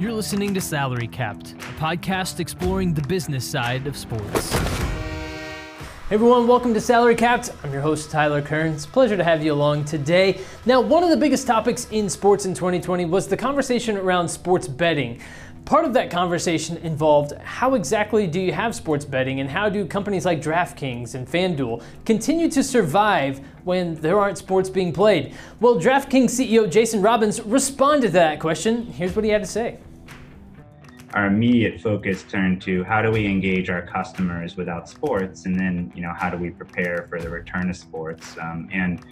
You're listening to Salary Capped, a podcast exploring the business side of sports. Hey everyone, welcome to Salary Capped. I'm your host, Tyler a pleasure to have you along today. Now, one of the biggest topics in sports in 2020 was the conversation around sports betting. Part of that conversation involved how exactly do you have sports betting and how do companies like DraftKings and FanDuel continue to survive when there aren't sports being played? Well, DraftKings CEO Jason Robins responded to that question. Here's what he had to say our immediate focus turned to how do we engage our customers without sports and then you know how do we prepare for the return of sports? Um, and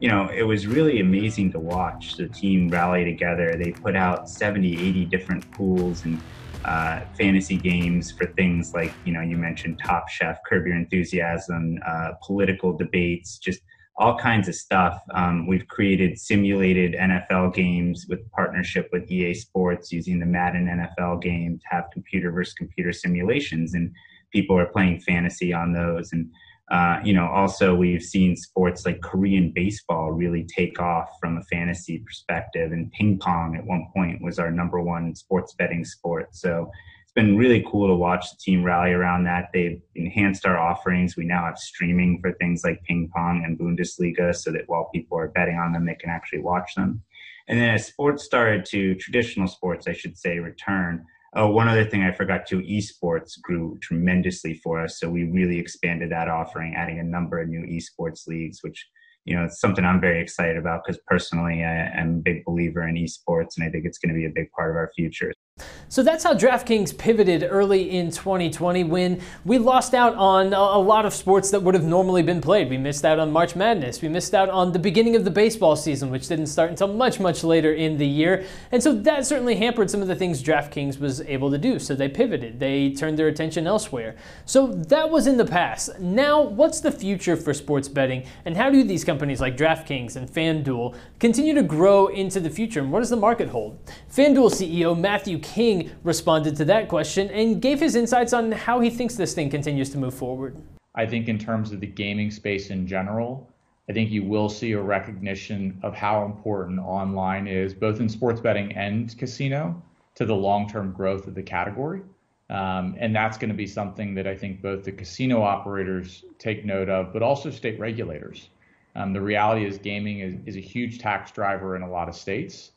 you know it was really amazing to watch the team rally together. They put out 70 80 different pools and uh, fantasy games for things like you know you mentioned top chef curb your enthusiasm uh, political debates just all kinds of stuff. Um, we've created simulated NFL games with partnership with EA Sports using the Madden NFL game to have computer versus computer simulations, and people are playing fantasy on those. And uh, you know, also we've seen sports like Korean baseball really take off from a fantasy perspective, and ping pong at one point was our number one sports betting sport. So been really cool to watch the team rally around that. They've enhanced our offerings. We now have streaming for things like ping pong and Bundesliga so that while people are betting on them, they can actually watch them. And then as sports started to, traditional sports, I should say, return, Oh, one other thing I forgot to esports grew tremendously for us. So we really expanded that offering, adding a number of new esports leagues, which you know it's something I'm very excited about because personally I am a big believer in esports and I think it's going to be a big part of our future. So that's how DraftKings pivoted early in 2020 when we lost out on a lot of sports that would have normally been played. We missed out on March Madness. We missed out on the beginning of the baseball season, which didn't start until much, much later in the year. And so that certainly hampered some of the things DraftKings was able to do. So they pivoted, they turned their attention elsewhere. So that was in the past. Now, what's the future for sports betting? And how do these companies like DraftKings and FanDuel continue to grow into the future? And what does the market hold? FanDuel CEO Matthew King responded to that question and gave his insights on how he thinks this thing continues to move forward. I think, in terms of the gaming space in general, I think you will see a recognition of how important online is, both in sports betting and casino, to the long term growth of the category. Um, and that's going to be something that I think both the casino operators take note of, but also state regulators. Um, the reality is, gaming is, is a huge tax driver in a lot of states.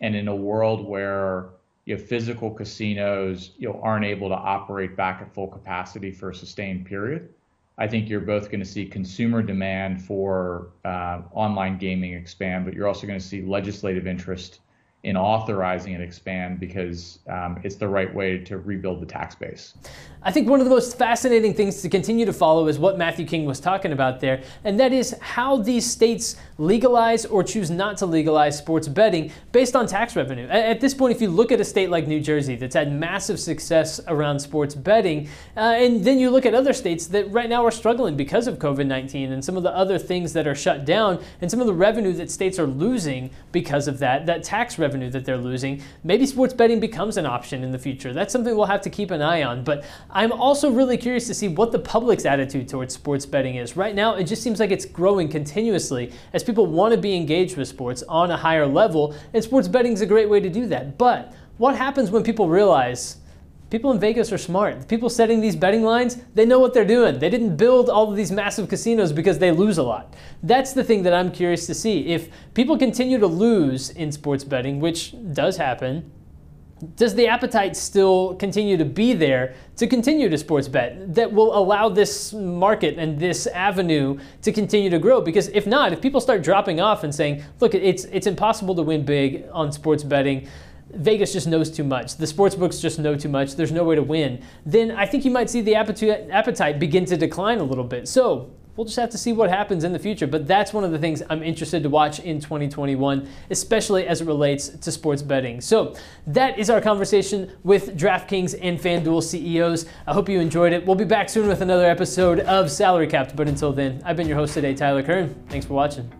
And in a world where you know, physical casinos you know, aren't able to operate back at full capacity for a sustained period. I think you're both going to see consumer demand for uh, online gaming expand, but you're also going to see legislative interest in authorizing it expand because um, it's the right way to rebuild the tax base. I think one of the most fascinating things to continue to follow is what Matthew King was talking about there, and that is how these states legalize or choose not to legalize sports betting based on tax revenue. At this point, if you look at a state like New Jersey that's had massive success around sports betting, uh, and then you look at other states that right now are struggling because of COVID 19 and some of the other things that are shut down, and some of the revenue that states are losing because of that, that tax revenue that they're losing, maybe sports betting becomes an option in the future. That's something we'll have to keep an eye on. But I'm also really curious to see what the public's attitude towards sports betting is. Right now, it just seems like it's growing continuously as people want to be engaged with sports on a higher level, and sports betting is a great way to do that. But what happens when people realize people in Vegas are smart. The people setting these betting lines, they know what they're doing. They didn't build all of these massive casinos because they lose a lot. That's the thing that I'm curious to see. If people continue to lose in sports betting, which does happen, does the appetite still continue to be there to continue to sports bet that will allow this market and this avenue to continue to grow? Because if not, if people start dropping off and saying, look, it's, it's impossible to win big on sports betting, Vegas just knows too much, the sports books just know too much, there's no way to win, then I think you might see the appetite begin to decline a little bit. So we'll just have to see what happens in the future. But that's one of the things I'm interested to watch in 2021, especially as it relates to sports betting. So that is our conversation with DraftKings and FanDuel CEOs. I hope you enjoyed it. We'll be back soon with another episode of Salary Capped. But until then, I've been your host today, Tyler Kern. Thanks for watching.